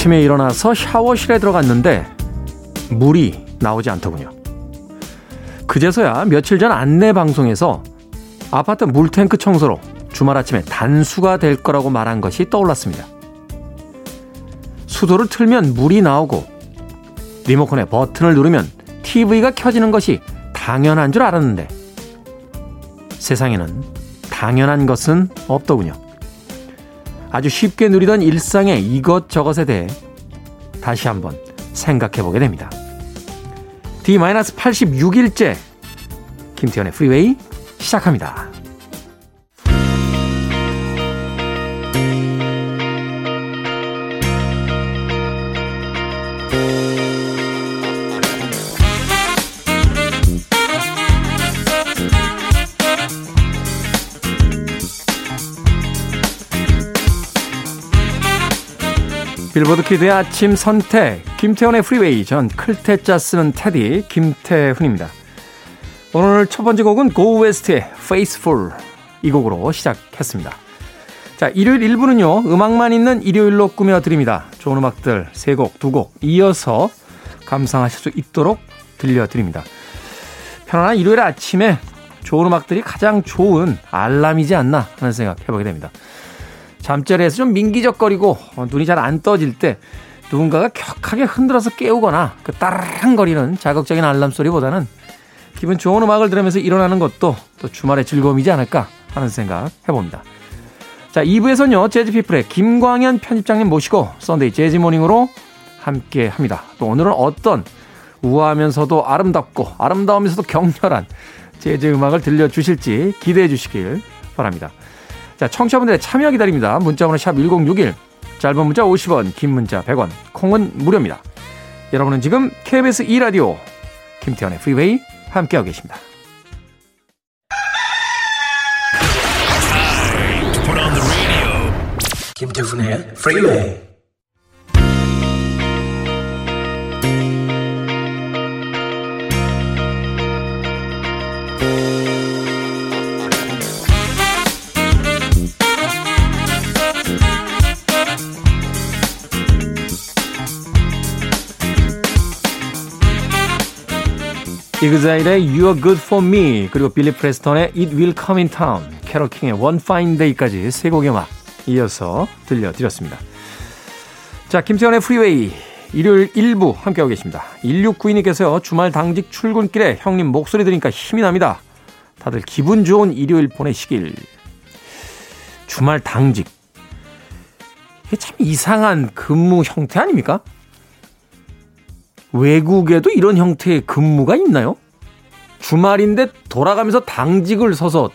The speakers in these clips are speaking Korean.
아침에 일어나서 샤워실에 들어갔는데 물이 나오지 않더군요. 그제서야 며칠 전 안내 방송에서 아파트 물탱크 청소로 주말 아침에 단수가 될 거라고 말한 것이 떠올랐습니다. 수도를 틀면 물이 나오고 리모컨의 버튼을 누르면 TV가 켜지는 것이 당연한 줄 알았는데 세상에는 당연한 것은 없더군요. 아주 쉽게 누리던 일상의 이것저것에 대해 다시 한번 생각해 보게 됩니다. D-86일째 김태현의 프리웨이 시작합니다. 빌보드 키드의 아침 선택 김태훈의 프리웨이 전 클 태 자 쓰는 디제이 김태훈입니다. 오늘 첫 번째 곡은 West의 Faithful 이 곡으로 시작했습니다. 자, 일요일 1부는요, 음악만 있는 일요일로 꾸며드립니다. 좋은 음악들 3곡, 2곡 이어서 감상하실 수 있도록 들려드립니다. 편안한 일요일 아침에 좋은 음악들이 가장 좋은 알람이지 않나 하는 생각 해보게 됩니다. 잠자리에서 좀 민기적거리고 어, 눈이 잘 안 떠질 때 누군가가 격하게 흔들어서 깨우거나 그 따르릉거리는 자극적인 알람 소리보다는 기분 좋은 음악을 들으면서 일어나는 것도 또 주말의 즐거움이지 않을까 하는 생각 해봅니다. 자, 2부에서는요, 재즈피플의 김광현 편집장님 모시고 썬데이 재즈모닝으로 함께 합니다. 또 오늘은 어떤 우아하면서도 아름답고 아름다우면서도 격렬한 재즈 음악을 들려주실지 기대해 주시길 바랍니다. 자, 청취자분들의 참여 기다립니다. 문자번호 샵 1061, 짧은 문자 50원, 긴 문자 100원, 콩은 무료입니다. 여러분은 지금 KBS 2라디오 김태훈의 프리웨이 함께하고 계십니다. 김태훈의 프리웨이 이그자일의 You're Good For Me 그리고 빌리 프레스턴의 It Will Come In Time 캐롤 킹의 One Fine Day까지 세 곡의 음악 이어서 들려드렸습니다. 자 김태훈의 프리웨이 일요일 1부 함께하고 계십니다. 1692님께서요 주말 당직 출근길에 형님 목소리 들으니까 힘이 납니다. 다들 기분 좋은 일요일 보내시길 주말 당직 이게 참 이상한 근무 형태 아닙니까? 외국에도 이런 형태의 근무가 있나요? 주말인데 돌아가면서 당직을 서서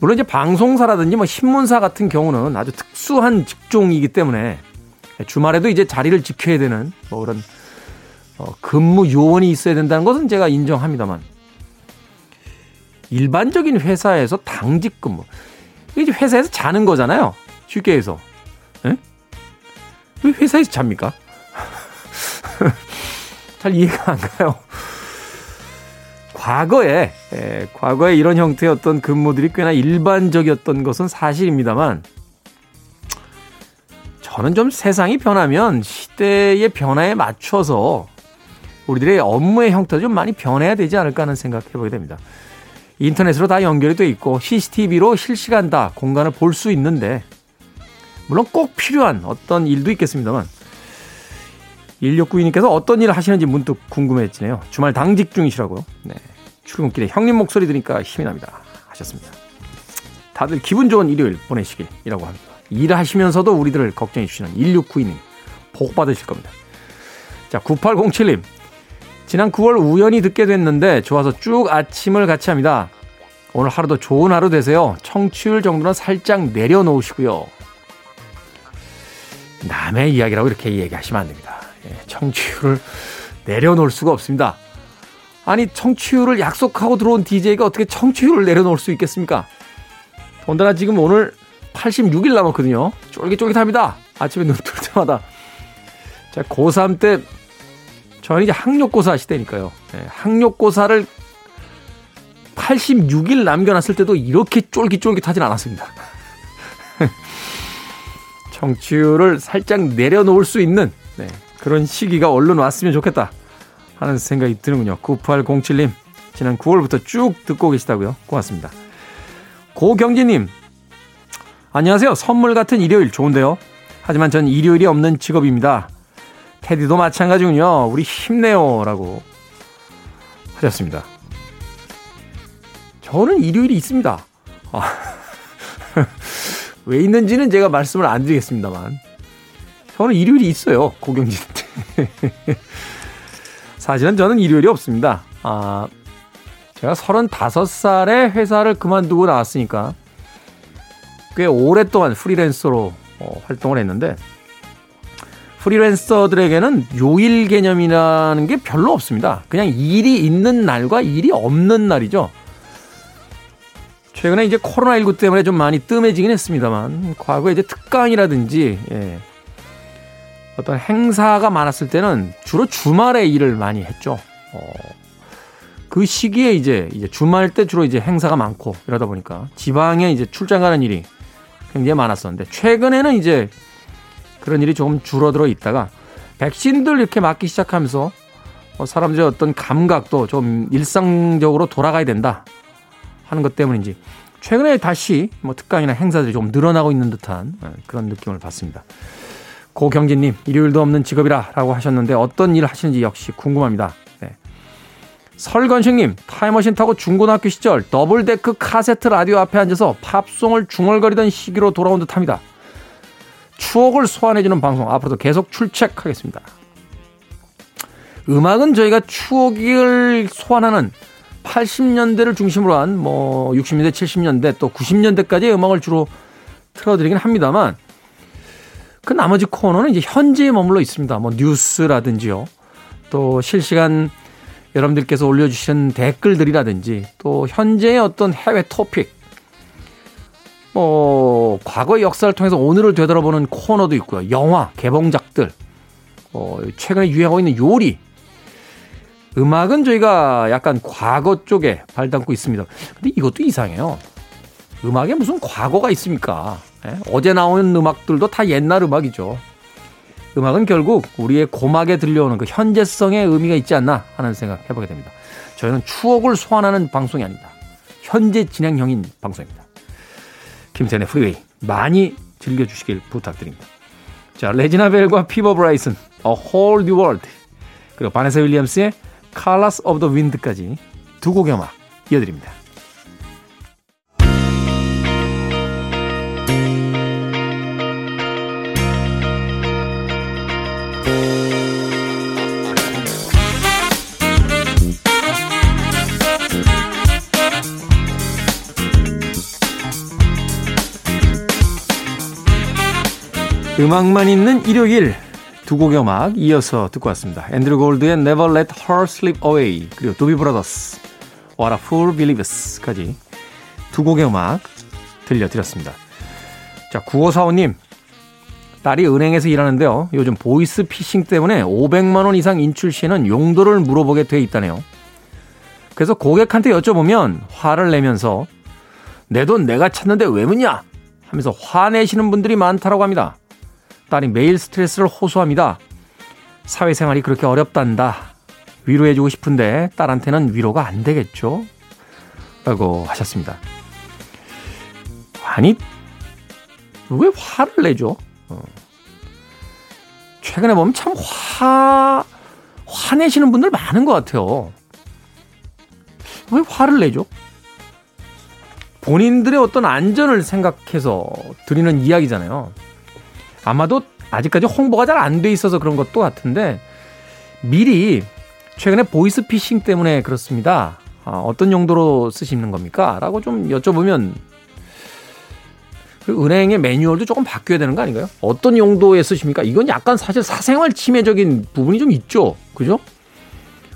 물론 이제 방송사라든지 뭐 신문사 같은 경우는 아주 특수한 직종이기 때문에 주말에도 이제 자리를 지켜야 되는 뭐 그런 어, 근무 요원이 있어야 된다는 것은 제가 인정합니다만 일반적인 회사에서 당직 근무 이게 회사에서 자는 거잖아요. 쉽게 해서 에? 왜 회사에서 잡니까? 잘 이해가 안 가요. 과거에, 예, 과거에 이런 형태의 어떤 근무들이 꽤나 일반적이었던 것은 사실입니다만, 저는 좀 세상이 변하면 시대의 변화에 맞춰서 우리들의 업무의 형태도 좀 많이 변해야 되지 않을까 하는 생각 해 보게 됩니다. 인터넷으로 다 연결이 돼 있고 CCTV로 실시간 다 공간을 볼 수 있는데, 물론 꼭 필요한 어떤 일도 있겠습니다만, 1692님께서 어떤 일을 하시는지 문득 궁금해지네요. 주말 당직 중이시라고요. 네. 출근길에 형님 목소리 들으니까 힘이 납니다. 하셨습니다. 다들 기분 좋은 일요일 보내시길이라고 합니다. 일하시면서도 우리들을 걱정해 주시는 1692님 복 받으실 겁니다. 자, 9807님. 지난 9월 우연히 듣게 됐는데 좋아서 쭉 아침을 같이 합니다. 오늘 하루도 좋은 하루 되세요. 청취율 정도는 살짝 내려놓으시고요. 남의 이야기라고 이렇게 얘기하시면 안 됩니다. 예, 청취율을 내려놓을 수가 없습니다. 아니 청취율을 약속하고 들어온 DJ가 어떻게 청취율을 내려놓을 수 있겠습니까? 더군다나 지금 오늘 86일 남았거든요. 쫄깃쫄깃합니다. 아침에 눈 뜰 때마다. 자, 고3 때 저는 이제 학력고사 시대니까요. 네, 학력고사를 86일 남겨놨을 때도 이렇게 쫄깃쫄깃하진 않았습니다. 청취율을 살짝 내려놓을 수 있는 네, 그런 시기가 얼른 왔으면 좋겠다 하는 생각이 드는군요. 9807님, 지난 9월부터 쭉 듣고 계시다고요. 고맙습니다. 고경진님, 안녕하세요. 선물 같은 일요일 좋은데요. 하지만 전 일요일이 없는 직업입니다. 테디도 마찬가지군요. 우리 힘내요. 라고 하셨습니다. 저는 일요일이 있습니다. 아, 왜 있는지는 제가 말씀을 안 드리겠습니다만. 저는 일요일이 있어요. 고경진. 사실은 저는 일요일이 없습니다. 아, 제가 35살에 회사를 그만두고 나왔으니까 꽤 오랫동안 프리랜서로 어, 활동을 했는데 프리랜서들에게는 요일 개념이라는 게 별로 없습니다. 그냥 일이 있는 날과 일이 없는 날이죠. 최근에 이제 코로나19 때문에 좀 많이 뜸해지긴 했습니다만, 과거에 이제 특강이라든지, 예, 어떤 행사가 많았을 때는 주로 주말에 일을 많이 했죠. 어, 그 시기에 이제, 이제 주말 때 주로 이제 행사가 많고 이러다 보니까 지방에 이제 출장 가는 일이 굉장히 많았었는데, 최근에는 이제 그런 일이 조금 줄어들어 있다가 백신들 이렇게 맞기 시작하면서 어, 사람들의 어떤 감각도 좀 일상적으로 돌아가야 된다 하는 것 때문인지 최근에 다시 뭐 특강이나 행사들이 좀 늘어나고 있는 듯한 어, 그런 느낌을 받습니다. 고경진님, 일요일도 없는 직업이라 라고 하셨는데 어떤 일을 하시는지 역시 궁금합니다. 네. 설건식님, 타임머신 타고 중고등학교 시절 double deck 카세트 라디오 앞에 앉아서 팝송을 중얼거리던 시기로 돌아온 듯 합니다. 추억을 소환해주는 방송 앞으로도 계속 출첵하겠습니다. 음악은 저희가 추억을 소환하는 80년대를 중심으로 한 뭐 60년대, 70년대 또 90년대까지의 음악을 주로 틀어드리긴 합니다만 그 나머지 코너는 이제 현재에 머물러 있습니다. 뭐 뉴스라든지요. 또 실시간 여러분들께서 올려주신 댓글들이라든지 또 현재의 어떤 해외 토픽 뭐 과거의 역사를 통해서 오늘을 되돌아보는 코너도 있고요. 영화, 개봉작들, 어, 최근에 유행하고 있는 요리. 음악은 저희가 약간 과거 쪽에 발담고 있습니다. 근데 이것도 이상해요. 음악에 무슨 과거가 있습니까? 예? 어제 나오는 음악들도 다 옛날 음악이죠. 음악은 결국 우리의 고막에 들려오는 그 현재성의 의미가 있지 않나 하는 생각 해보게 됩니다. 저희는 추억을 소환하는 방송이 아닙니다. 현재 진행형인 방송입니다. 김태훈의 프리웨이 많이 즐겨주시길 부탁드립니다. 자, 레지나 벨과 피보 브라이슨, A Whole New World, 그리고 바네사 윌리엄스의 Colors of the Wind까지 두 곡의 음악 이어드립니다. 음악만 있는 일요일 두 곡의 음악 이어서 듣고 왔습니다. 앤드류 골드의 Never Let Her Slip Away 그리고 두비 브라더스 What a Fool Believes까지 두 곡의 음악 들려드렸습니다. 자 9545님 딸이 은행에서 일하는데요. 요즘 보이스 피싱 때문에 500만 원 이상 인출 시에는 용도를 물어보게 돼 있다네요. 그래서 고객한테 여쭤보면 화를 내면서 내 돈 내가 찾는데 왜 묻냐 하면서 화내시는 분들이 많다라고 합니다. 딸이 매일 스트레스를 호소합니다. 사회생활이 그렇게 어렵단다. 위로해주고 싶은데 딸한테는 위로가 안 되겠죠? 라고 하셨습니다. 아니, 왜 화를 내죠? 어. 최근에 보면 참 화, 화내시는 분들 많은 것 같아요. 왜 화를 내죠? 본인들의 어떤 안전을 생각해서 드리는 이야기잖아요. 아마도 아직까지 홍보가 잘 안 돼 있어서 그런 것도 같은데 미리 최근에 보이스 피싱 때문에 그렇습니다. 아, 어떤 용도로 쓰시는 겁니까? 라고 좀 여쭤보면 그 은행의 매뉴얼도 조금 바뀌어야 되는 거 아닌가요? 어떤 용도에 쓰십니까? 이건 약간 사실 사생활 침해적인 부분이 좀 있죠. 그죠?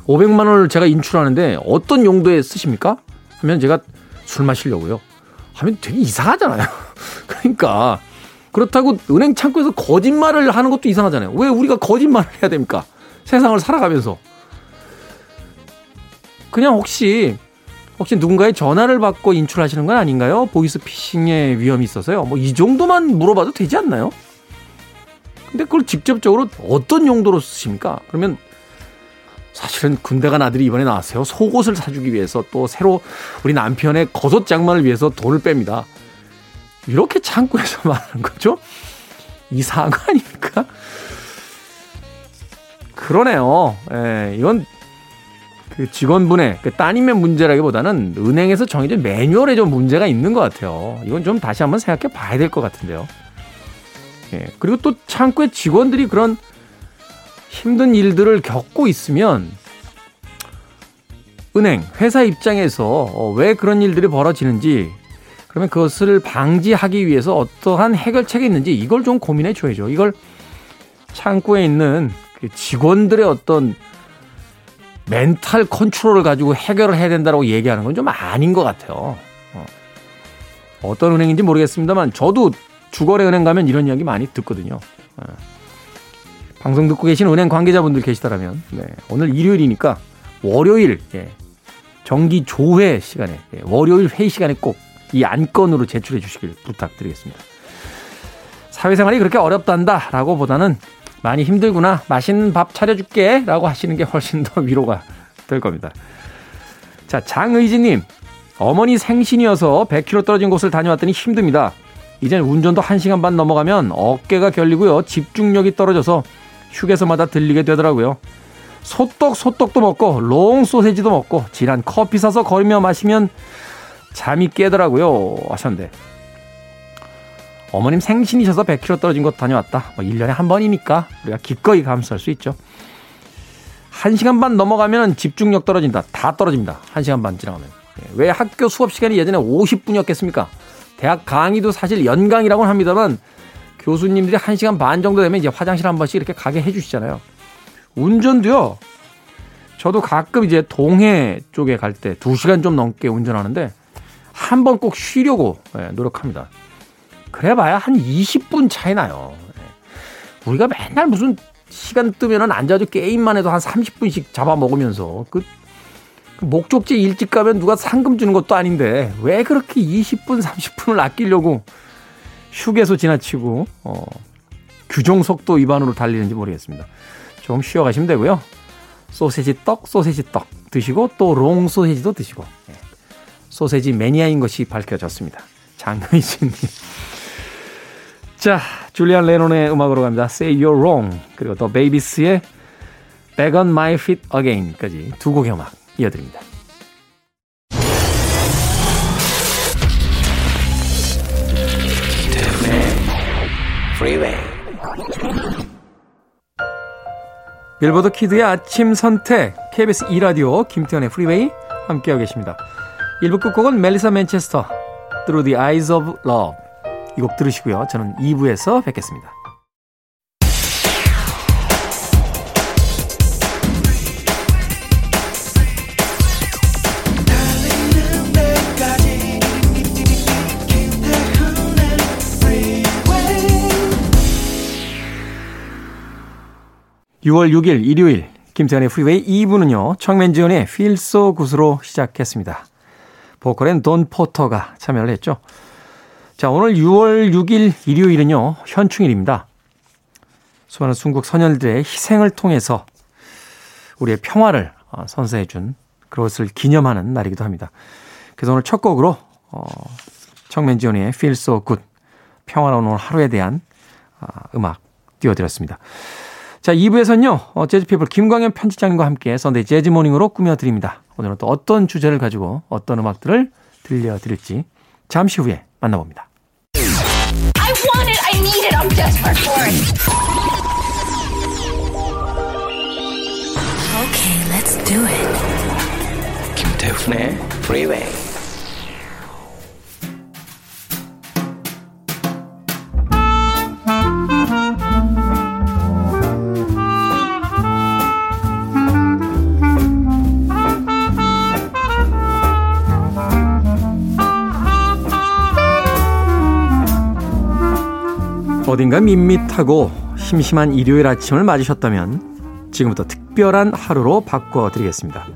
500만 원을 제가 인출하는데 어떤 용도에 쓰십니까? 하면 제가 술 마시려고요. 하면 되게 이상하잖아요. 그러니까 그렇다고 은행 창구에서 거짓말을 하는 것도 이상하잖아요. 왜 우리가 거짓말을 해야 됩니까? 세상을 살아가면서. 그냥 혹시 혹시 누군가의 전화를 받고 인출하시는 건 아닌가요? 보이스 피싱의 위험이 있어서요. 뭐 이 정도만 물어봐도 되지 않나요? 근데 그걸 직접적으로 어떤 용도로 쓰십니까? 그러면 사실은 군대 간 아들이 이번에 나왔어요. 속옷을 사주기 위해서 또 새로 우리 남편의 겉옷 장만을 위해서 돈을 뺍니다. 이렇게 창고에서 말하는 거죠? 이상한 거 아닙니까? 그러네요. 예, 이건 그 직원분의 그 따님의 문제라기보다는 은행에서 정해진 매뉴얼에 좀 문제가 있는 것 같아요. 이건 좀 다시 한번 생각해 봐야 될 것 같은데요. 예, 그리고 또 창구의 직원들이 그런 힘든 일들을 겪고 있으면 은행, 회사 입장에서 어, 왜 그런 일들이 벌어지는지 그러면 그것을 방지하기 위해서 어떠한 해결책이 있는지 이걸 좀 고민해 줘야죠. 이걸 창구에 있는 그 직원들의 어떤 멘탈 컨트롤을 가지고 해결을 해야 된다고 얘기하는 건 좀 아닌 것 같아요. 어. 떤 은행인지 모르겠습니다만 저도 주거래 은행 가면 이런 이야기 많이 듣거든요. 어. 방송 듣고 계신 은행 관계자분들 계시다라면 네. 오늘 일요일이니까 월요일 예. 정기 조회 시간에 예. 월요일 회의 시간에 꼭 이 안건으로 제출해 주시길 부탁드리겠습니다. 사회생활이 그렇게 어렵단다 라고 보다는 많이 힘들구나. 맛있는 밥 차려줄게. 라고 하시는 게 훨씬 더 위로가 될 겁니다. 자, 장의진님. 어머니 생신이어서 100km 떨어진 곳을 다녀왔더니 힘듭니다. 이젠 운전도 1시간 반 넘어가면 어깨가 결리고요. 집중력이 떨어져서 휴게소마다 들리게 되더라고요. 소떡 소떡도 먹고 롱 소세지도 먹고 진한 커피 사서 거리며 마시면 잠이 깨더라고요. 하셨는데 어머님 생신이셔서 100km 떨어진 곳 다녀왔다. 뭐 1년에 한 번이니까 우리가 기꺼이 감수할 수 있죠. 1시간 반 넘어가면 집중력 떨어진다. 다 떨어집니다. 1시간 반 지나가면. 예, 왜 학교 수업 시간이 예전에 50분이었겠습니까? 대학 강의도 사실 연강이라고는 합니다만 교수님들이 1시간 반 정도 되면 이제 화장실 한 번씩 이렇게 가게 해주시잖아요. 운전도요. 저도 가끔 이제 동해 쪽에 갈 때 2시간 좀 넘게 운전하는데 한 번 꼭 쉬려고 예, 노력합니다. 그래봐야 한 20분 차이 나요. 예. 우리가 맨날 무슨 시간 뜨면은 앉아서 게임만 해도 한 30분씩 잡아먹으면서 그, 그 목적지 일찍 가면 누가 상금 주는 것도 아닌데 왜 그렇게 20분, 30분을 아끼려고 휴게소 지나치고 어, 규정 속도 위반으로 달리는지 모르겠습니다. 좀 쉬어가시면 되고요. 소세지 떡, 소세지 떡 드시고 또 롱 소세지도 드시고 예. 소세지 매니아인 것이 밝혀졌습니다. 장의진님. 자, 줄리안 레논의 음악으로 갑니다. Say You're Wrong. 그리고 더 베이비스의 Back on My Feet Again까지 두 곡의 음악 이어드립니다. 빌보드 키드의 아침 선택 KBS 2라디오 김태현의 프리웨이 함께하고 계십니다. 1부 끝곡은 멜리사 맨체스터 Through the Eyes of Love 이 곡 들으시고요. 저는 2부에서 뵙겠습니다. (6월 6일) 일요일 김태현의 프리웨이 2부는요 청맨지연의 Feel So Good으로 시작했습니다 보컬엔 돈 포터가 참여를 했죠 자, 오늘 6월 6일 일요일은요, 현충일입니다. 수많은 순국 선열들의 희생을 통해서 우리의 평화를 어, 선사해준 그것을 기념하는 날이기도 합니다. 그래서 오늘 첫 곡으로, 어, 척 맨지오니의 Feel So Good, 평화로운 오늘 하루에 대한 아, 음악 띄워드렸습니다. 자, 2부에서는요, 어, 재즈피플 김광현 편집장님과 함께 Sunday Jazz Morning으로 꾸며드립니다. 오늘은 또 어떤 주제를 가지고 어떤 음악들을 들려드릴지 잠시 후에 만나봅니다. want it. I need it. I'm desperate for it. Okay, let's do it. 김태훈의 Freeway. 어딘가 밋밋하고 심심한 일요일 아침을 맞으셨다면 지금부터 특별한 하루로 바꿔드리겠습니다.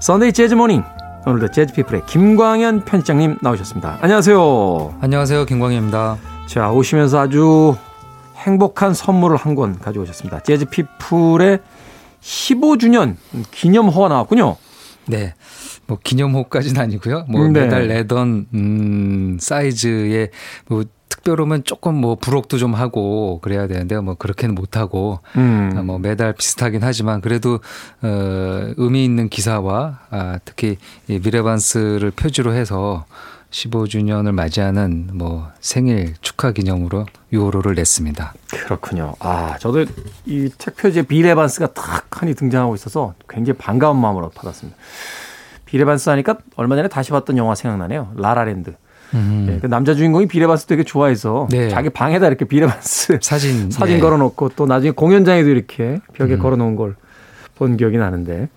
Sunday Jazz Morning 오늘도 재즈 피플의 김광현 편집장님 나오셨습니다. 안녕하세요. 안녕하세요. 김광현입니다. 자 오시면서 아주 행복한 선물을 한 권 가져오셨습니다. 재즈 피플의 15주년 기념호가 나왔군요. 네. 뭐 기념호까지는 아니고요. 뭐 네. 매달 내던 음 사이즈의 뭐 특별하면 조금 뭐 부록도 좀 하고 그래야 되는데 뭐 그렇게는 못 하고 음. 뭐 매달 비슷하긴 하지만 그래도 어 의미 있는 기사와 아 특히 이 미레반스를 표지로 해서 15주년을 맞이하는 뭐 생일 축하 기념으로 6호로를 냈습니다. 그렇군요. 아, 저도 이 책 표지에 비레반스가 탁 하니 등장하고 있어서 굉장히 반가운 마음으로 받았습니다. 비레반스 하니까 얼마 전에 다시 봤던 영화 생각나네요. 라라랜드. 음. 네, 그 남자 주인공이 빌 에반스 되게 좋아해서 네. 자기 방에다 이렇게 빌 에반스 사진 사진 네. 걸어놓고 또 나중에 공연장에도 이렇게 벽에 음. 걸어놓은 걸 본 기억이 나는데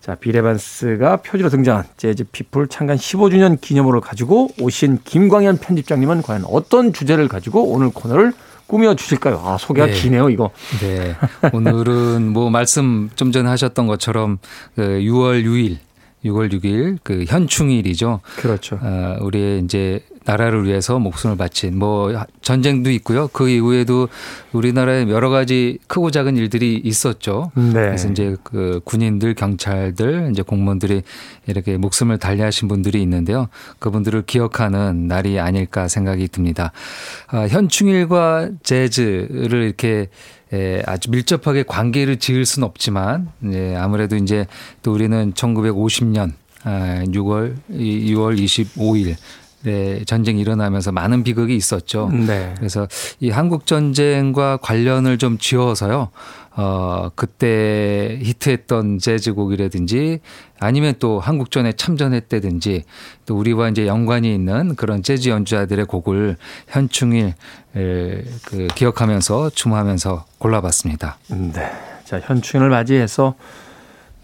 자 빌 에반스가 표지로 등장한 재즈 피플 창간 15주년 기념으로 가지고 오신 김광현 편집장님은 과연 어떤 주제를 가지고 오늘 코너를 꾸며 주실까요? 아 소개가 네. 기네요 이거. 네 오늘은 뭐 말씀 좀 전에 하셨던 것처럼 그 6월 6일 6월 6일 그 현충일이죠. 그렇죠. 어, 우리의 이제 나라를 위해서 목숨을 바친 뭐 전쟁도 있고요. 그 이후에도 우리나라에 여러 가지 크고 작은 일들이 있었죠. 네. 그래서 이제 그 군인들, 경찰들, 이제 공무원들이 이렇게 목숨을 달리하신 분들이 있는데요. 그분들을 기억하는 날이 아닐까 생각이 듭니다. 아, 현충일과 재즈를 이렇게 예, 아주 밀접하게 관계를 지을 수는 없지만 예, 아무래도 이제 또 우리는 1950년 아, 6월 6월 25일 네, 전쟁이 일어나면서 많은 비극이 있었죠. 네. 그래서 이 한국 전쟁과 관련을 좀 지어서요. 어, 그때 히트했던 재즈곡이라든지 아니면 또 한국전에 참전했다든지 또 우리와 이제 연관이 있는 그런 재즈 연주자들의 곡을 현충일 그 기억하면서 춤하면서 골라봤습니다. 네. 자, 현충일을 맞이해서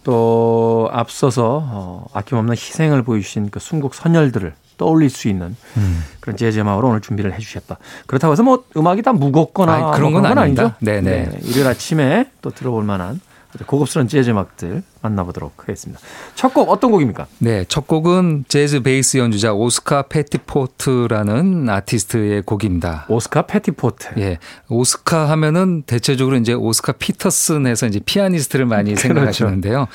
또 앞서서 어, 아낌없는 희생을 보여주신 그 순국 선열들을 떠올릴 수 있는 음. 그런 재즈 음악으로 오늘 준비를 해 주셨다. 그렇다고 해서 뭐 음악이 다 무겁거나 아니, 그런 건, 건 아니죠. 네네. 네. 일요일 아침에 또 들어볼 만한 고급스러운 재즈 음악들 만나보도록 하겠습니다. 첫 곡 어떤 곡입니까? 네, 첫 곡은 재즈 베이스 연주자 오스카 페티포드라는 아티스트의 곡입니다. 오스카 페티포드. 예, 오스카 하면은 대체적으로 이제 오스카 피터슨에서 이제 피아니스트를 많이 그렇죠. 생각하시는데요.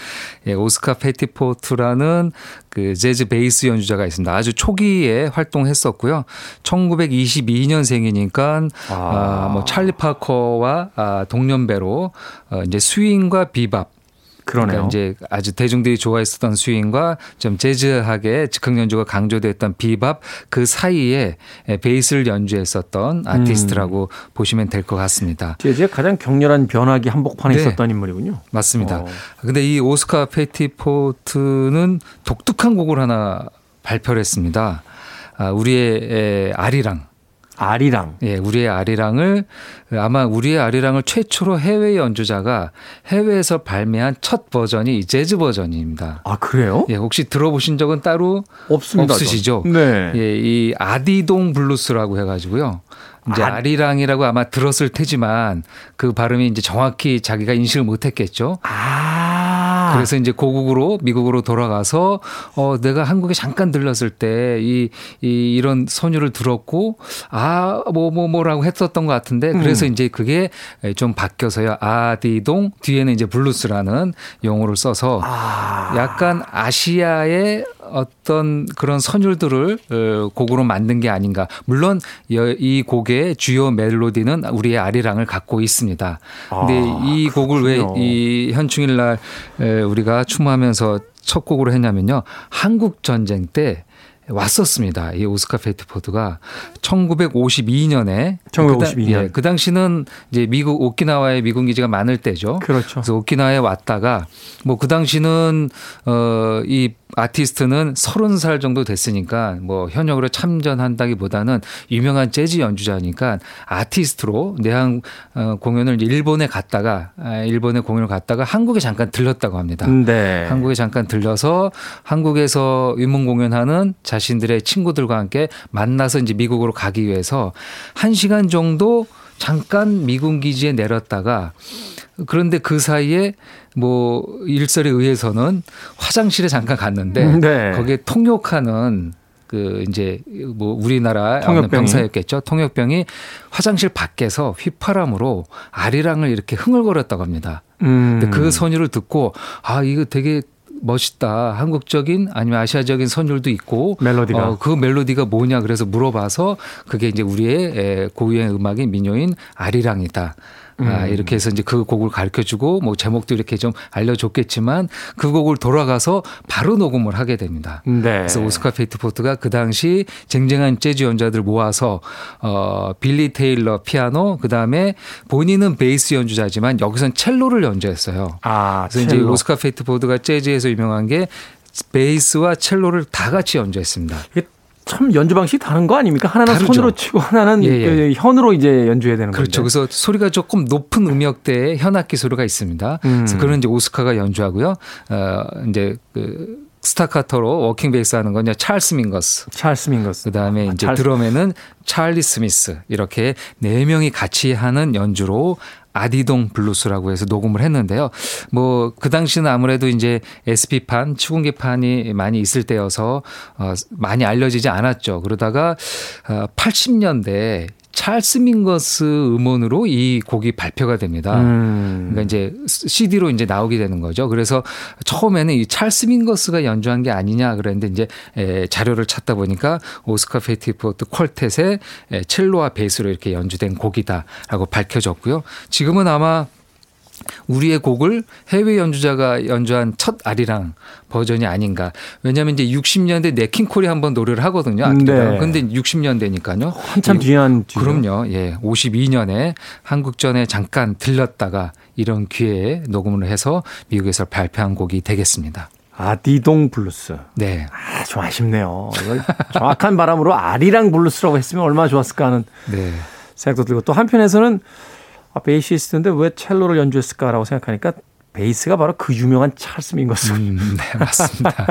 예, 오스카 페티포드라는 그 재즈 베이스 연주자가 있습니다. 아주 초기에 활동했었고요. 1922년생이니까 아, 아 뭐 찰리 파커와 아, 동년배로 어, 이제 스윙과 비밥 그러네요. 그러니까 이제 아주 대중들이 좋아했었던 스윙과 좀 재즈하게 즉흥 연주가 강조됐던 비밥 그 사이에 베이스를 연주했었던 아티스트라고 음. 보시면 될 것 같습니다. 재즈의 가장 격렬한 변화기 한복판에 네. 있었던 인물이군요. 맞습니다. 어. 근데 이 오스카 페티포드는 독특한 곡을 하나 발표를 했습니다. 아, 우리의 아리랑 아리랑. 예, 우리의 아리랑을 아마 우리의 아리랑을 최초로 해외 연주자가 해외에서 발매한 첫 버전이 이 재즈 버전입니다. 아, 그래요? 예, 혹시 들어보신 적은 따로 없습니다. 없으시죠? 네. 예, 이 아디동 블루스라고 해 가지고요. 이제 아. 리랑이라고 아마 들었을 테지만 그 발음이 이제 정확히 자기가 인식을 못 했겠죠. 아. 그래서 이제 고국으로 미국으로 돌아가서 어 내가 한국에 잠깐 들렀을 때이 이 이런 선율을 들었고 아 뭐 뭐 뭐, 라고 했었던 것 같은데 그래서 음. 이제 그게 좀 바뀌어서요. 아디동 뒤에는 이제 블루스라는 용어를 써서 아. 약간 아시아의 어떤 그런 선율들을 어, 곡으로 만든 게 아닌가. 물론 이 곡의 주요 멜로디는 우리의 아리랑을 갖고 있습니다. 근데 아, 이 곡을 왜 이 현충일 날 우리가 추모하면서 첫 곡으로 했냐면요. 한국 전쟁 때 왔었습니다. 이 오스카 페티포드가 1952년에 1952년 그, 예, 그 당시는 이제 미국 오키나와에 미군 기지가 많을 때죠. 그렇죠. 그래서 오키나와에 왔다가 뭐 그 당시는 어이 아티스트는 서른 살 정도 됐으니까 뭐 현역으로 참전한다기보다는 유명한 재즈 연주자니까 아티스트로 내한 어, 공연을 일본에 갔다가 아, 일본에 공연을 갔다가 한국에 잠깐 들렀다고 합니다. 네. 한국에 잠깐 들려서 한국에서 위문 공연하는 자신들의 친구들과 함께 만나서 이제 미국으로 가기 위해서 한 시간 정도 잠깐 미군 기지에 내렸다가 그런데 그 사이에 뭐 일설에 의해서는 화장실에 잠깐 갔는데 네. 거기에 통역하는 그 이제 뭐 우리나라. 병사였겠죠. 통역병이 화장실 밖에서 휘파람으로 아리랑을 이렇게 흥얼거렸다고 합니다. 음. 근데 그 선율을 듣고 아 이거 되게 멋있다. 한국적인 아니면 아시아적인 선율도 있고 멜로디가 어, 그 멜로디가 뭐냐 그래서 물어봐서 그게 이제 우리의 고유의 음악인 민요인 아리랑이다. 아, 음. 이렇게 해서 이제 그 곡을 가르쳐 주고 뭐 제목도 이렇게 좀 알려줬겠지만 그 곡을 돌아가서 바로 녹음을 하게 됩니다. 네. 그래서 오스카 페티포드가 그 당시 쟁쟁한 재즈 연주자들 모아서 어 빌리 테일러 피아노 그다음에 본인은 베이스 연주자지만 여기선 첼로를 연주했어요. 아, 그래서 첼로. 이제 오스카 페티포드가 재즈에서 유명한 게 베이스와 첼로를 다 같이 연주했습니다. 참 연주 방식이 다른 거 아닙니까? 하나는 다르죠. 손으로 치고 하나는 예, 예. 그 현으로 이제 연주해야 되는 거죠. 그렇죠. 그래서 소리가 조금 높은 음역대에 현악기 소리가 있습니다. 음. 그래서 그런 이제 오스카가 연주하고요. 어 이제 그 스타카토로 walking 베이스 하는 건요 찰스 민거스. 찰스 민거스. 그다음에 아, 이제 찰스. 드럼에는 찰리 스미스 이렇게 네 명이 같이 하는 연주로 아디동 블루스라고 해서 녹음을 했는데요. 뭐 그 당시는 아무래도 이제 SP판, 축음기판이 많이 있을 때여서 어 많이 알려지지 않았죠. 그러다가 어 80년대 찰스 민거스 음원으로 이 곡이 발표가 됩니다. 음. 그러니까 이제 CD로 이제 나오게 되는 거죠. 그래서 처음에는 이 찰스 민거스가 연주한 게 아니냐 그랬는데 이제 에, 자료를 찾다 보니까 오스카 페티포드 quartet의 첼로와 베이스로 이렇게 연주된 곡이다라고 밝혀졌고요. 지금은 아마 우리의 곡을 해외 연주자가 연주한 첫 아리랑 버전이 아닌가. 왜냐하면 이제 60년대 냇 킹 콜이 한번 노래를 하거든요. 네. 근데 60년대니까요. 한참 뒤한 그럼요. 예. 52년에 한국전에 잠깐 들렀다가 이런 기회에 녹음을 해서 미국에서 발표한 곡이 되겠습니다. 아디동 블루스. 네. 아, 좀 아쉽네요. 정확한 발음으로 아리랑 블루스라고 했으면 얼마나 좋았을까 하는 네. 생각도 들고 또 한편에서는 아, 베이시스트인데 왜 첼로를 연주했을까라고 생각하니까 베이스가 바로 그 유명한 찰스 민거스. 음, 네, 맞습니다.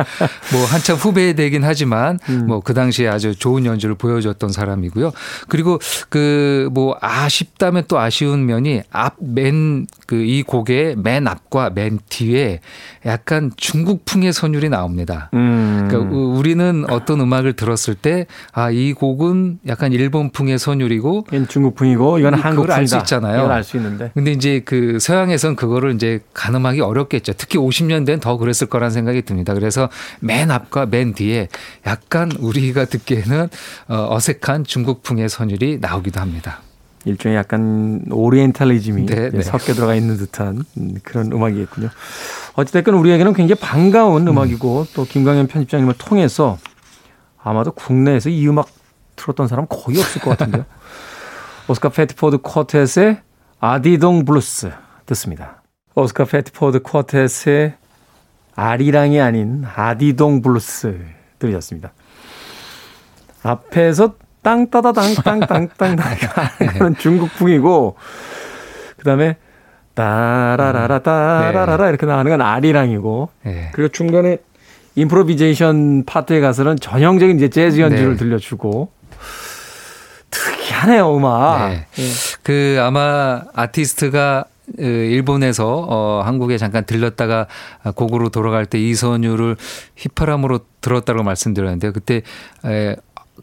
뭐 한참 후배되긴 하지만 음. 뭐그 당시에 아주 좋은 연주를 보여줬던 사람이고요. 그리고 그 뭐 아쉽다면 또 아쉬운 면이 앞 맨 그 이 곡의 맨 앞과 맨 뒤에 약간 중국풍의 선율이 나옵니다. 음. 그러니까 우리는 어떤 음악을 들었을 때 아 이 곡은 약간 일본풍의 선율이고 이건 중국풍이고 이건 한국풍이다. 알수 있잖아요. 이건 알 수 있는데. 근데 이제 그 서양에선 그거를 이제 가 늠하기 어렵겠죠. 특히 50년대는 더 그랬을 거란 생각이 듭니다. 그래서 맨 앞과 맨 뒤에 약간 우리가 듣기에는 어, 어색한 중국풍의 선율이 나오기도 합니다. 일종의 약간 오리엔탈리즘이 네, 네. 섞여 들어가 있는 듯한 그런 음악이겠군요. 어찌됐건 우리에게는 굉장히 반가운 음. 악이고 또 김광현 편집장님을 통해서 아마도 국내에서 이 음악 들었던 사람 거의 없을 것 같은데요. 오스카 페티포드 quartet의 아디동 블루스 듣습니다. 오스카 페티포드 quartet의 아리랑이 아닌 아디동 블루스 들으셨습니다. 앞에서 땅따다당 땅땅땅땅 하는 중국풍이고 그다음에 따라라라 따라라라 이렇게 나가는 건 아리랑이고 네. 그리고 중간에 임프로비제이션 파트에 가서는 전형적인 이제 재즈 연주를 네. 들려주고 특이하네요 음악. 네. 네. 그 아마 아티스트가 일본에서 어 한국에 잠깐 들렸다가 곡으로 돌아갈 때 이선율을 휘파람으로 들었다고 말씀드렸는데요. 그때 에,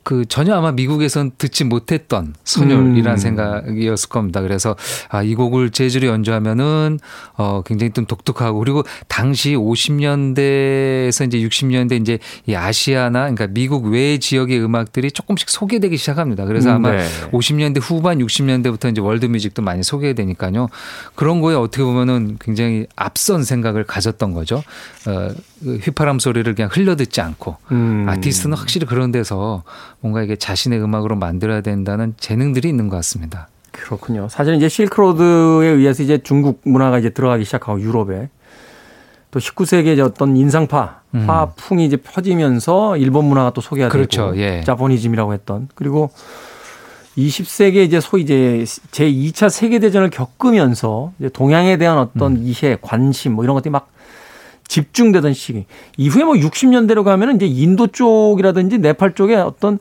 그 전혀 아마 미국에선 듣지 못했던 선율이라는 음. 생각이었을 겁니다. 그래서 아, 이 곡을 재즈로 연주하면은 어 굉장히 좀 독특하고 그리고 당시 50년대에서 이제 60년대 이제 이 아시아나 그러니까 미국 외 지역의 음악들이 조금씩 소개되기 시작합니다. 그래서 아마 네. 50년대 후반 60년대부터 이제 월드 뮤직도 많이 소개되니까요. 그런 거에 어떻게 보면은 굉장히 앞선 생각을 가졌던 거죠. 어그 휘파람 소리를 그냥 흘려 듣지 않고 음. 아티스트는 확실히 그런 데서 뭔가 이게 자신의 음악으로 만들어야 된다는 재능들이 있는 것 같습니다. 그렇군요. 사실 이제 실크로드에 의해서 이제 중국 문화가 이제 들어가기 시작하고 유럽에 또 19세기의 어떤 인상파, 음. 화풍이 이제 퍼지면서 일본 문화가 또 소개가 그렇죠. 되고 예. 자포니즘이라고 했던 그리고 20세기에 이제 소위 이제 제 2차 세계 대전을 겪으면서 이제 동양에 대한 어떤 음. 이해, 관심 뭐 이런 것들이 막 집중되던 시기. 이후에 뭐 60년대로 가면은 이제 인도 쪽이라든지 네팔 쪽에 어떤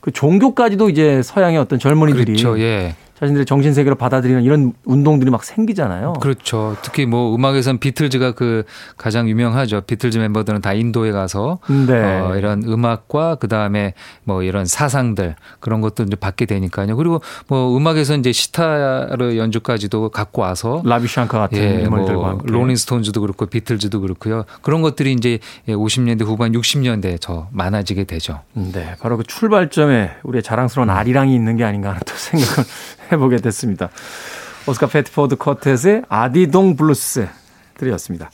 그 종교까지도 이제 서양의 어떤 젊은이들이 그렇죠. 예. 자신들의 정신 세계로 받아들이는 이런 운동들이 막 생기잖아요. 그렇죠. 특히 뭐 음악에선 비틀즈가 그 가장 유명하죠. 비틀즈 멤버들은 다 인도에 가서 네. 어, 이런 음악과 그 다음에 뭐 이런 사상들 그런 것도 이제 받게 되니까요. 그리고 뭐 음악에서 이제 시타르 연주까지도 갖고 와서 라비샹카 같은 예, 인물들과 뭐 로닝스톤즈도 그렇고 비틀즈도 그렇고요. 그런 것들이 이제 50년대 후반 60년대에 더 많아지게 되죠. 네, 바로 그 출발점에 우리의 자랑스러운 아리랑이 있는 게 아닌가 하는 또 생각을 해보게 됐습니다. 오스카 페티포드 커텟의 아디동 블루스 들으셨습니다.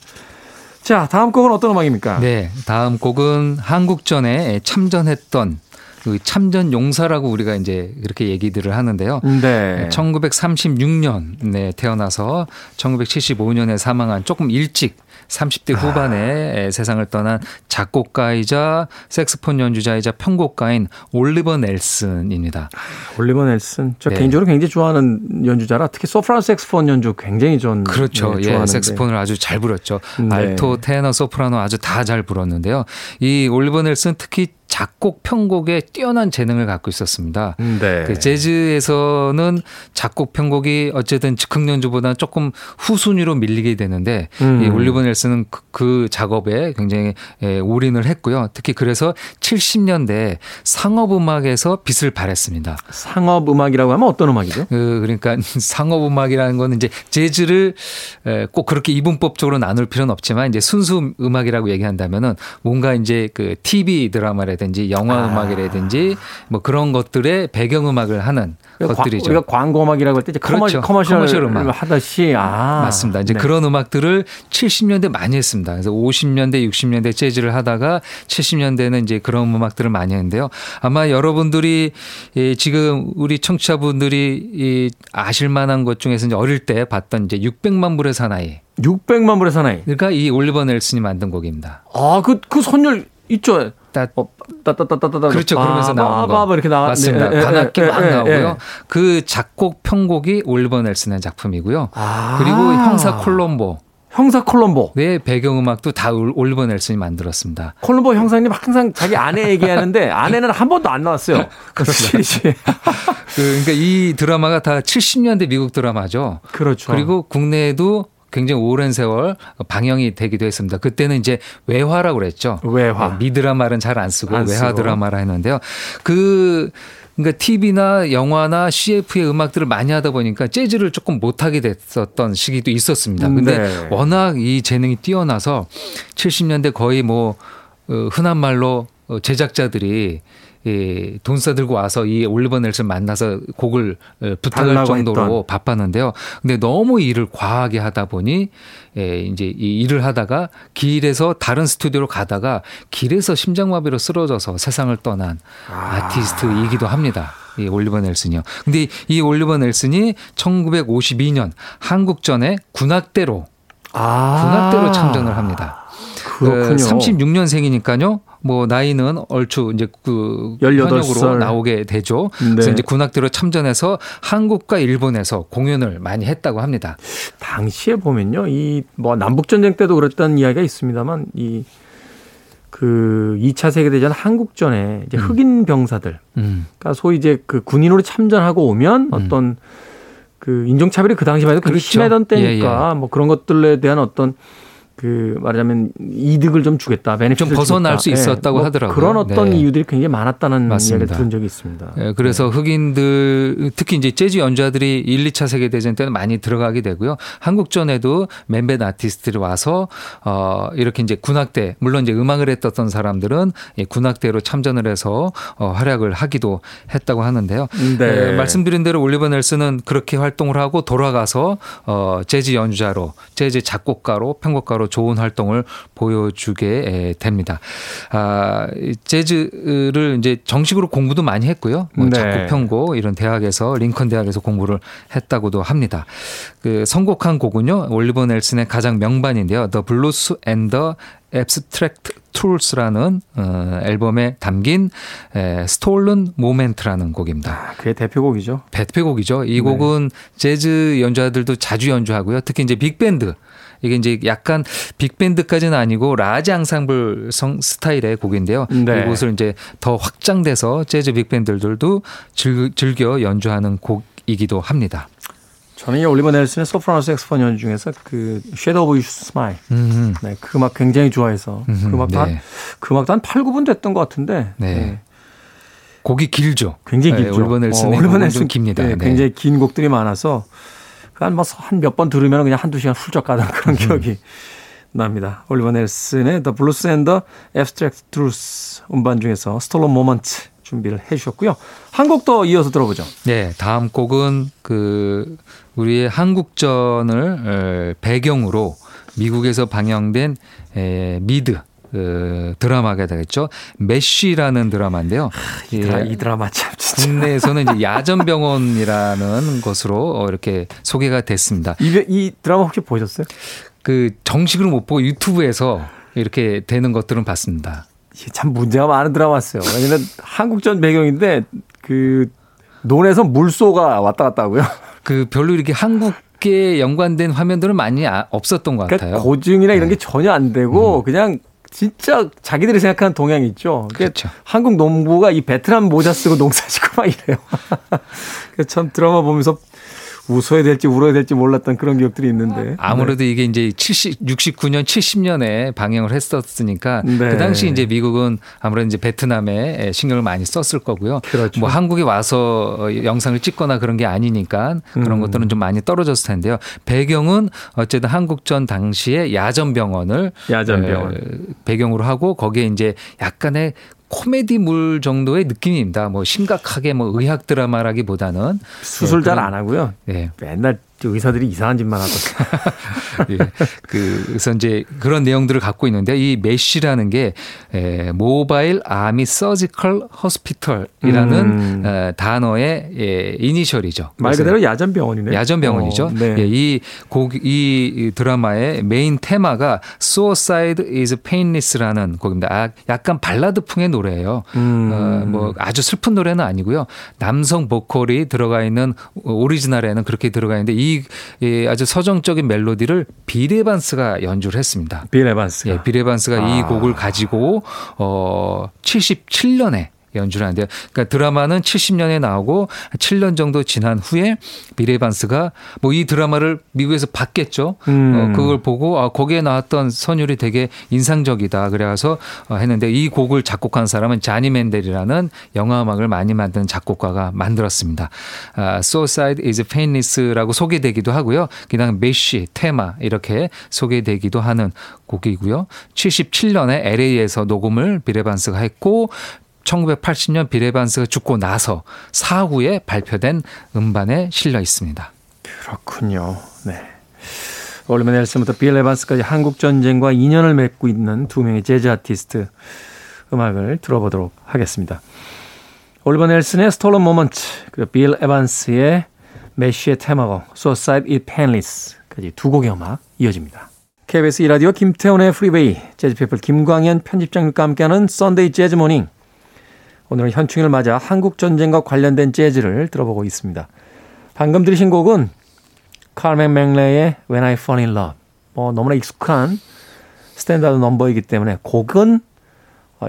자, 다음 곡은 어떤 음악입니까? 네, 다음 곡은 한국전에 참전했던 그 참전 용사라고 우리가 이제 그렇게 얘기들을 하는데요. 네. 1936년에 태어나서 1975년에 사망한 조금 일찍 30대 후반에 아. 세상을 떠난 작곡가이자 색스폰 연주자이자 편곡가인 올리버 넬슨입니다. 올리버 넬슨, 저 네. 개인적으로 굉장히 좋아하는 연주자라 특히 소프라노 색스폰 연주 굉장히 전 그렇죠. 네, 예, 색스폰을 아주 잘 불었죠. 네. 알토, 테너, 소프라노 아주 다 잘 불었는데요. 이 올리버 넬슨 특히 작곡 편곡에 뛰어난 재능을 갖고 있었습니다. 네. 그 재즈에서는 작곡 편곡이 어쨌든 즉흥 연주보다는 조금 후순위로 밀리게 되는데 음. 이 올리버 넬슨은 그, 그 작업에 굉장히 예, 올인을 했고요. 특히 그래서 70년대 상업 음악에서 빛을 발했습니다. 상업 음악이라고 하면 어떤 음악이죠? 그 그러니까 상업 음악이라는 거는 이제 재즈를 꼭 그렇게 이분법적으로 나눌 필요는 없지만 이제 순수 음악이라고 얘기한다면은 뭔가 이제 그 TV 드라마를 음악이라든지 영화 아. 음악이라든지 뭐 그런 것들의 배경 음악을 하는 그러니까 것들이죠. 우리가 광고 음악이라고 할때 그렇죠. commercial, commercial 음악 하듯이 아. 맞습니다. 이제 네. 그런 음악들을 70년대 많이 했습니다. 그래서 50년대, 60년대 재즈를 하다가 70년대는 이제 그런 음악들을 많이 했는데요. 아마 여러분들이 지금 우리 청취자분들이 아실 만한 것 중에서 이제 어릴 때 봤던 이제 600만 불의 사나이. 600만 불의 사나이. 그러니까 이 올리버 넬슨이 만든 곡입니다. 아, 그, 그 선율 있죠. 따, 어, 따따따따따 그렇죠. 그러면서 나오는 거. 이렇게 나와 맞습니다. 네, 관악기 네, 막 네, 나오고요. 그 작곡 편곡이 올리버 넬슨의 작품이고요. 아. 그리고 형사 콜롬보. 형사 콜롬보. 네, 배경음악도 다 올리버 넬슨이 만들었습니다. 콜롬보 형사님 항상 자기 아내 얘기하는데 아내는 한 번도 안 나왔어요. 그 시리즈. 그, 그러니까 이 드라마가 다 70년대 미국 드라마죠. 그렇죠. 그리고 국내에도 굉장히 오랜 세월 방영이 되기도 했습니다. 그때는 이제 외화라고 그랬죠. 외화. 네, 미드라 말은 잘 안 쓰고 안 외화 드라마라 했는데요. 그 그러니까 TV나 영화나 CF의 음악들을 많이 하다 보니까 재즈를 조금 못하게 됐었던 시기도 있었습니다. 근데 네. 워낙 이 재능이 뛰어나서 70년대 거의 뭐 어, 흔한 말로 어, 제작자들이 예, 돈 싸 들고 와서 이 올리버 넬슨 만나서 곡을 어, 부탁할 정도로 했던. 바빴는데요. 근데 너무 일을 과하게 하다 보니 예, 이제 이 일을 하다가 길에서 다른 스튜디오로 가다가 길에서 심장마비로 쓰러져서 세상을 떠난 아. 아티스트이기도 합니다. 이 올리버 넬슨이요. 근데 이 올리버 넬슨이 1952년 한국전에 군악대로 아. 군악대로 참전을 합니다. 그렇군요. 36년생이니까요. 뭐 나이는 얼추 이제 그 현역으로 나오게 되죠. 네. 그래서 이제 군악대로 참전해서 한국과 일본에서 공연을 많이 했다고 합니다. 당시에 보면요. 이 뭐 남북 전쟁 때도 그랬던 이야기가 있습니다만 이그 2차 세계대전 한국전에 이제 음. 흑인 병사들, 음. 그러니까 소위 이제 그 군인으로 참전하고 오면 음. 어떤 그 인종차별이 그 당시만 해도 그렇죠. 심하던 때니까 예, 예. 뭐 그런 것들에 대한 어떤 그 말하자면 이득을 좀 주겠다, 좀 벗어날 주겠다. 수 있었다고 네. 뭐 하더라고요. 그런 어떤 네. 이유들이 굉장히 많았다는 맞습니다. 이야기를 들은 적이 있습니다. 네. 그래서 네. 흑인들 특히 이제 재즈 연주자들이 1, 2차 세계 대전 때는 많이 들어가게 되고요. 한국전에도 맨벳 아티스트들이 와서 어 이렇게 이제 군악대 물론 이제 음악을 했던 사람들은 군악대로 참전을 해서 어 활약을 하기도 했다고 하는데요. 네. 말씀드린 대로 올리버 넬슨은 그렇게 활동을 하고 돌아가서 어 재즈 연주자로 재즈 작곡가로 편곡가로 정말로 좋은 활동을 보여주게 됩니다. 아, 재즈를 이제 정식으로 공부도 많이 했고요. 뭐 네. 작곡 편곡 이런 대학에서 링컨 대학에서 공부를 했다고도 합니다. 그 선곡한 곡은요. 올리버 넬슨의 가장 명반인데요. The Blues and the Abstract Truth라는 어, 앨범에 담긴 에, Stolen Moment라는 곡입니다. 아, 그게 대표곡이죠. 대표곡이죠. 이 네. 곡은 네. 재즈 연주자들도 자주 연주하고요. 특히 이제 빅밴드 이게 이제 약간 빅밴드까지는 아니고 large 앙상블 성 스타일의 곡인데요. 네. 이 곡을 이제 더 확장돼서 재즈 빅밴드들도 즐, 즐겨 연주하는 곡 곡이기도 합니다. 저는 이 올리버 넬슨의 소프라노 색스폰 연 중에서 그 of You Smile 네, 그 음악 굉장히 좋아해서 그 음악도 네. 한, 그 음악도 한 8, 9분 됐던 것 같은데 네. 네. 곡이 길죠. 굉장히 네, 길죠. 올리버 넬슨 어, 올리버 넬슨 깁니다. 네, 네, 굉장히 긴 곡들이 많아서 한 몇 번 들으면 그냥 한두 시간 훌쩍 가던 그런 음. 기억이 납니다. 올리버 넬슨의 The Blues and the Abstract Truth 음반 중에서 Stolen Moment 준비를 해 주셨고요. 한 곡 더 이어서 들어보죠. 네, 다음 곡은 그 우리의 한국전을 배경으로 미국에서 방영된 미드 그 드라마가 되겠죠. 메쉬라는 드라마인데요. 이, 드라, 이 드라마 참 진짜. 국내에서는 이제 야전병원이라는 것으로 이렇게 소개가 됐습니다. 이, 이 드라마 혹시 보셨어요? 그 정식으로 못 보고 유튜브에서 이렇게 되는 것들은 봤습니다. 참 문제가 많은 드라마였어요. 왜냐면 한국전 배경인데 그 논에서 물소가 왔다 갔다 하고요. 그 별로 이렇게 한국에 연관된 화면들은 많이 아, 없었던 것 그러니까 같아요. 그러니까 고증이나 이런 게 전혀 안 되고 음. 그냥 진짜 자기들이 생각하는 동양이 있죠. 그렇죠. 한국 농부가 이 베트남 모자 쓰고 농사 짓고 막 이래요. 참 드라마 보면서 웃어야 될지 울어야 될지 몰랐던 그런 기억들이 있는데. 아무래도 네. 이게 이제 70, 69년, 70년에 방영을 했었으니까 네. 그 당시 이제 미국은 아무래도 이제 베트남에 신경을 많이 썼을 거고요. 그렇죠. 뭐 한국에 와서 영상을 찍거나 그런 게 아니니까 그런 음. 것들은 좀 많이 떨어졌을 텐데요. 배경은 어쨌든 한국전 당시에 야전병원을 야전병원. 배경으로 하고 거기에 이제 약간의 코미디물 정도의 느낌입니다. 뭐 심각하게 뭐 의학 드라마라기보다는 수술 네, 잘안 하고요. 네. 맨날 의사들이 이상한 짓만 하거든요. 예. 그, 그래서 이제 그런 내용들을 갖고 있는데 이 MASH라는 게 에, Mobile Army Surgical Hospital이라는 음. 에, 단어의 예, 이니셜이죠. 말 그대로 야전 병원이네. 야전 병원이죠. 어, 네. 예, 이 곡, 이 드라마의 메인 테마가 Suicide is Painless라는 곡입니다. 아, 약간 발라드풍의 노래예요. 음. 어, 뭐 아주 슬픈 노래는 아니고요. 남성 보컬이 들어가 있는 오리지널에는 그렇게 들어가 있는데 이 아주 서정적인 멜로디를 빌 에반스가 연주를 했습니다. 빌 에반스가. 예, 빌 에반스가 아. 이 곡을 가지고 어 77년에 연주를 하는데요. 그러니까 드라마는 70년에 나오고 7년 정도 지난 후에 빌 에반스가 뭐 이 드라마를 미국에서 봤겠죠. 음. 어, 그걸 보고 아, 거기에 나왔던 선율이 되게 인상적이다. 그래서 어, 했는데 이 곡을 작곡한 사람은 자니 맨델이라는 영화 음악을 많이 만든 작곡가가 만들었습니다. 아, Suicide is Painless라고 소개되기도 하고요. 그냥 MASH, 테마 이렇게 소개되기도 하는 곡이고요. 77년에 LA에서 녹음을 빌 에반스가 했고 1980년 빌 에반스가 죽고 나서 사후에 발표된 음반에 실려 있습니다. 그렇군요. 네. 올리버 넬슨부터 빌 에반스까지 한국 전쟁과 인연을 맺고 있는 두 명의 재즈 아티스트 음악을 들어보도록 하겠습니다. 올리버 넬슨의 Stolen Moment 그리고 빌 에반스의 MASH의 테마곡 Suicide is Painless까지 두 곡의 음악 이어집니다. KBS 이라디오 김태훈의 프리웨이 재즈피플 김광현 편집장님과 함께하는 Sunday 재즈 Morning 오늘은 현충일을 맞아 한국 전쟁과 관련된 재즈를 들어보고 있습니다. 방금 들으신 곡은 칼맨 맥레의 When I Fall in Love. 뭐 너무나 익숙한 스탠다드 넘버이기 때문에 곡은 어,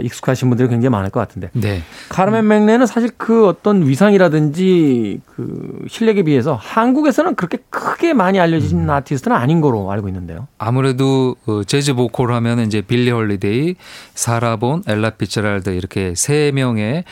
익숙하신 분들이 굉장히 많을 것 같은데. 네. 카르멘 맥레는 사실 그 어떤 위상이라든지 그 실력에 비해서 한국에서는 그렇게 크게 많이 알려진 음. 아티스트는 아닌 거로 알고 있는데요. 아무래도 그 재즈 보컬 하면 이제 빌리 홀리데이, 사라 본, 엘라 피츠제럴드 이렇게 세 명의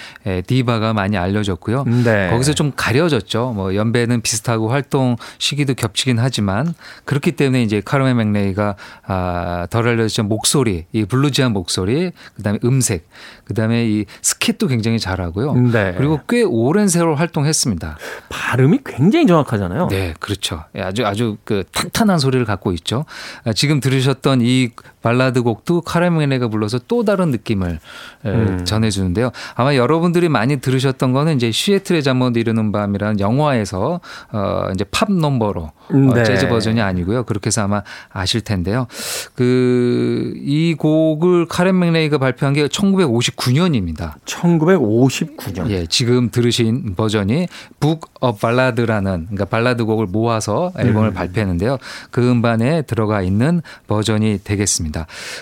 디바가 많이 알려졌고요. 네. 거기서 좀 가려졌죠. 뭐 연배는 비슷하고 활동 시기도 겹치긴 하지만 그렇기 때문에 이제 카르멘 맥레이가 아, 덜 알려졌죠. 목소리, 이 bluesy한 목소리, 그다음에 음색, 그다음에 이 스캣도 굉장히 잘하고요. 네. 그리고 꽤 오랜 세월 활동했습니다. 발음이 굉장히 정확하잖아요. 네, 그렇죠. 예, 아주 아주 그 탄탄한 소리를 갖고 있죠. 아, 지금 들으셨던 이 발라드 곡도 카르멘 맥레가 불러서 또 다른 느낌을 음. 전해주는데요. 아마 여러분들이 많이 들으셨던 거는 이제 시애틀의 잠못 이루는 밤이라는 영화에서 어 이제 팝 넘버로 어, 네. 재즈 버전이 아니고요. 그렇게 해서 아마 아실 텐데요. 그 이 곡을 카르멘 맥레이가 발표한 게 1959년입니다. 1959년. 예, 지금 들으신 버전이 Book of Ballads라는 그러니까 발라드 곡을 모아서 앨범을 음. 발표했는데요. 그 음반에 들어가 있는 버전이 되겠습니다.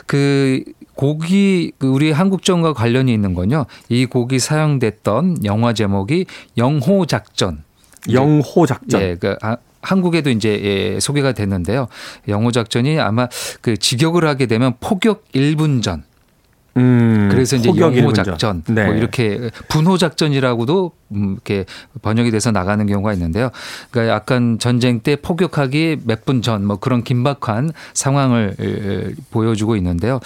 그 곡이 그 우리 한국전과 관련이 있는 건요. 이 곡이 사용됐던 영화 제목이 영호 작전 영호 작전. 예, 그 아, 한국에도 이제 예, 소개가 됐는데요. 영호 작전이 아마 그 직역을 하게 되면 포격 1분 전. 음, 그래서 이제 영호 작전 네. 뭐 이렇게 분호 작전이라고도 음, 이렇게 번역이 돼서 나가는 경우가 있는데요. 그러니까 약간 전쟁 때 포격하기 몇 분 전 뭐 그런 긴박한 상황을 보여주고 있는데요.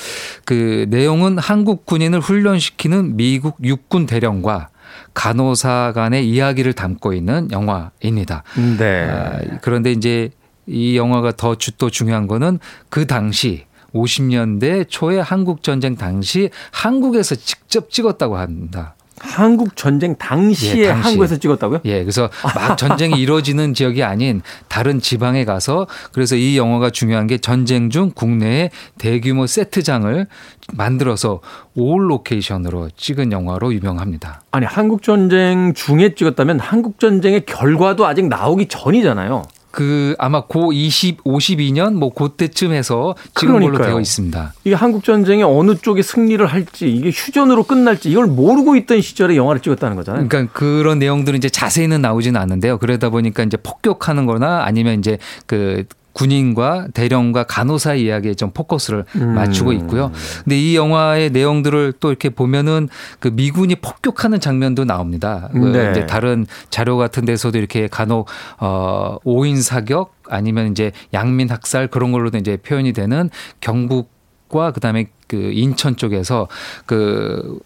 그 내용은 한국 군인을 훈련시키는 미국 육군 대령과 간호사 간의 이야기를 담고 있는 영화입니다. 네. 아, 그런데 이제 이 영화가 더 또 중요한 거는 그 당시 50년대 초에 한국 전쟁 당시 한국에서 직접 찍었다고 합니다. 한국 전쟁 당시에 예, 당시. 한국에서 찍었다고요? 예, 그래서 막 전쟁이 이루어지는 지역이 아닌 다른 지방에 가서 그래서 이 영화가 중요한 게 전쟁 중 국내에 대규모 세트장을 만들어서 올 로케이션으로 찍은 영화로 유명합니다. 아니, 한국 전쟁 중에 찍었다면 한국 전쟁의 결과도 아직 나오기 전이잖아요. 그 아마 고 20, 52년 뭐 그때쯤 해서 걸로 되어 있습니다. 이게 한국 전쟁에 어느 쪽이 승리를 할지 이게 휴전으로 끝날지 이걸 모르고 있던 시절에 영화를 찍었다는 거잖아요. 그러니까 그런 내용들은 이제 자세히는 나오지는 않는데요. 그러다 보니까 이제 폭격하는 거나 아니면 이제 그 군인과 대령과 간호사 이야기에 좀 포커스를 음. 맞추고 있고요. 근데 이 영화의 내용들을 또 이렇게 보면은 그 미군이 폭격하는 장면도 나옵니다. 그 네. 이제 다른 자료 같은 데서도 이렇게 간혹 어 5인 사격 아니면 이제 양민 학살 그런 걸로도 이제 표현이 되는 경북 과 그다음에 그 인천 쪽에서 그,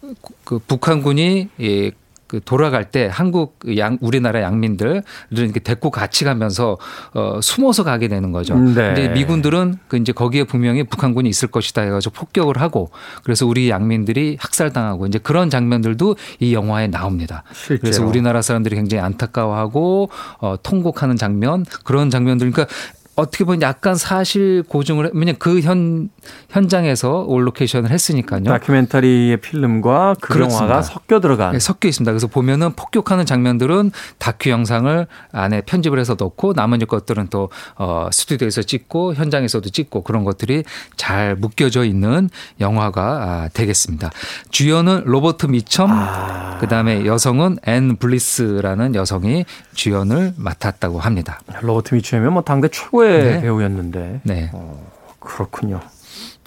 그 북한군이 예, 그 돌아갈 때 한국 양 우리나라 양민들을 이렇게 데리고 같이 가면서 어 숨어서 가게 되는 거죠. 네. 근데 미군들은 그 이제 거기에 분명히 북한군이 있을 것이다 해가지고 폭격을 하고 그래서 우리 양민들이 학살당하고 이제 그런 장면들도 이 영화에 나옵니다. 실제로. 그래서 우리나라 사람들이 굉장히 안타까워하고 어 통곡하는 장면 그런 장면들 그러니까 어떻게 보면 약간 사실 고증을 왜냐 그 현 현장에서 올 로케이션을 했으니까요. 다큐멘터리의 필름과 그 그렇습니다. 영화가 섞여 들어간. 네, 섞여 있습니다. 그래서 보면은 폭격하는 장면들은 다큐 영상을 안에 편집을 해서 넣고 나머지 것들은 또 어, 스튜디오에서 찍고 현장에서도 찍고 그런 것들이 잘 묶여져 있는 영화가 아, 되겠습니다. 주연은 로버트 미첨, 아. 그다음에 여성은 앤 블라이스라는 여성이 주연을 맡았다고 합니다. 로버트 미첨이면 뭐 당대 최고의 네. 배우였는데. 네. 어, 그렇군요.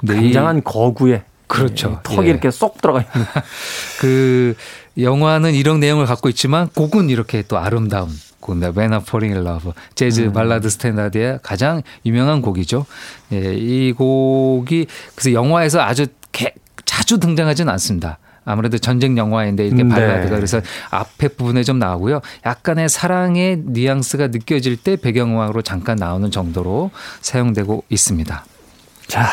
굉장한 거구에 그렇죠. 예, 턱이 예. 이렇게 쏙 들어가 있는. 그 영화는 이런 내용을 갖고 있지만 곡은 이렇게 또 아름다운 곡, When I'm Falling in Love, 재즈 음. 발라드 스탠다드의 가장 유명한 곡이죠. 예, 이 곡이 그래서 영화에서 아주 개, 자주 등장하지는 않습니다. 아무래도 전쟁 영화인데 이렇게 음, 네. 발라드가 네. 그래서 앞에 부분에 좀 나오고요. 약간의 사랑의 뉘앙스가 느껴질 때 배경음악으로 잠깐 나오는 정도로 사용되고 있습니다. 자,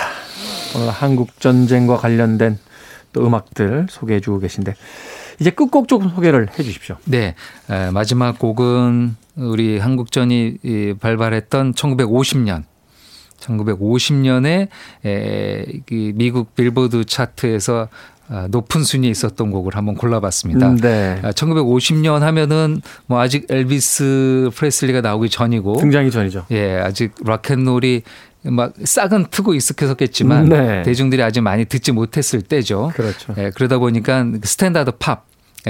오늘 한국 전쟁과 관련된 또 음악들 소개해 주고 계신데 이제 끝곡 조금 소개를 해 주십시오. 네. 마지막 곡은 우리 한국전이 발발했던 1950년 1950년에 미국 빌보드 차트에서 아, 높은 순위에 있었던 곡을 한번 골라봤습니다. 음, 네. 1950년 아, 하면은 뭐 아직 엘비스 프레슬리가 나오기 전이고 등장이 전이죠. 예, 아직 락앤롤이 막 싹은 트고 익숙해졌겠지만 네. 대중들이 아직 많이 듣지 못했을 때죠. 그렇죠. 예, 그러다 보니까 스탠다드 팝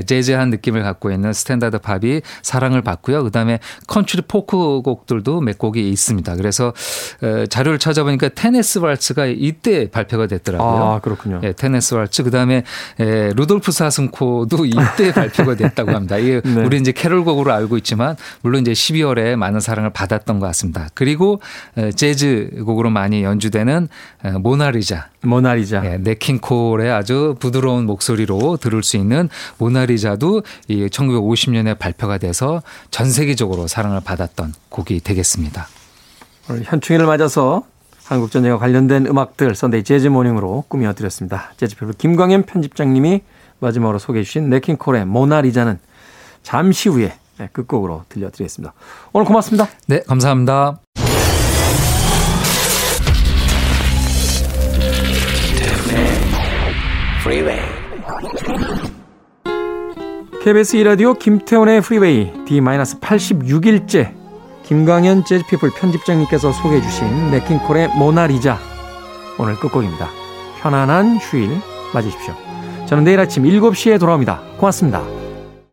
재즈한 느낌을 갖고 있는 스탠다드 팝이 사랑을 받고요. 그다음에 컨트리 포크 곡들도 몇 곡이 있습니다. 그래서 어, 자료를 찾아보니까 테네시 왈츠가 이때 발표가 됐더라고요. 아, 그렇군요. 예, 테네시 왈츠 그다음에 에, 루돌프 사슴코도 이때 발표가 됐다고 합니다. 이게 네. 우리 이제 캐롤 곡으로 알고 있지만 물론 이제 12월에 많은 사랑을 받았던 것 같습니다. 그리고 재즈 곡으로 많이 연주되는 모나리자. 모나리자. 예, 네킹콜의 아주 부드러운 목소리로 들을 수 있는 모나 모나리자도 이 1950년에 발표가 돼서 전 세계적으로 사랑을 받았던 곡이 되겠습니다. 오늘 현충일을 맞아서 한국 전쟁과 관련된 음악들 선데이 재즈 모닝으로 꾸며 드렸습니다. 재즈필로 김광현 편집장님이 마지막으로 소개해 주신 네킹콜의 모나리자는 잠시 후에 네, 끝곡으로 들려드리겠습니다. 오늘 고맙습니다. 네, 감사합니다. KBS 이라디오 김태훈의 프리웨이 D-86일째 김광현 재즈피플 편집장님께서 소개해 주신 네킹콜의 모나리자 오늘 끝곡입니다. 편안한 휴일 맞으십시오. 저는 내일 아침 7시에 돌아옵니다. 고맙습니다.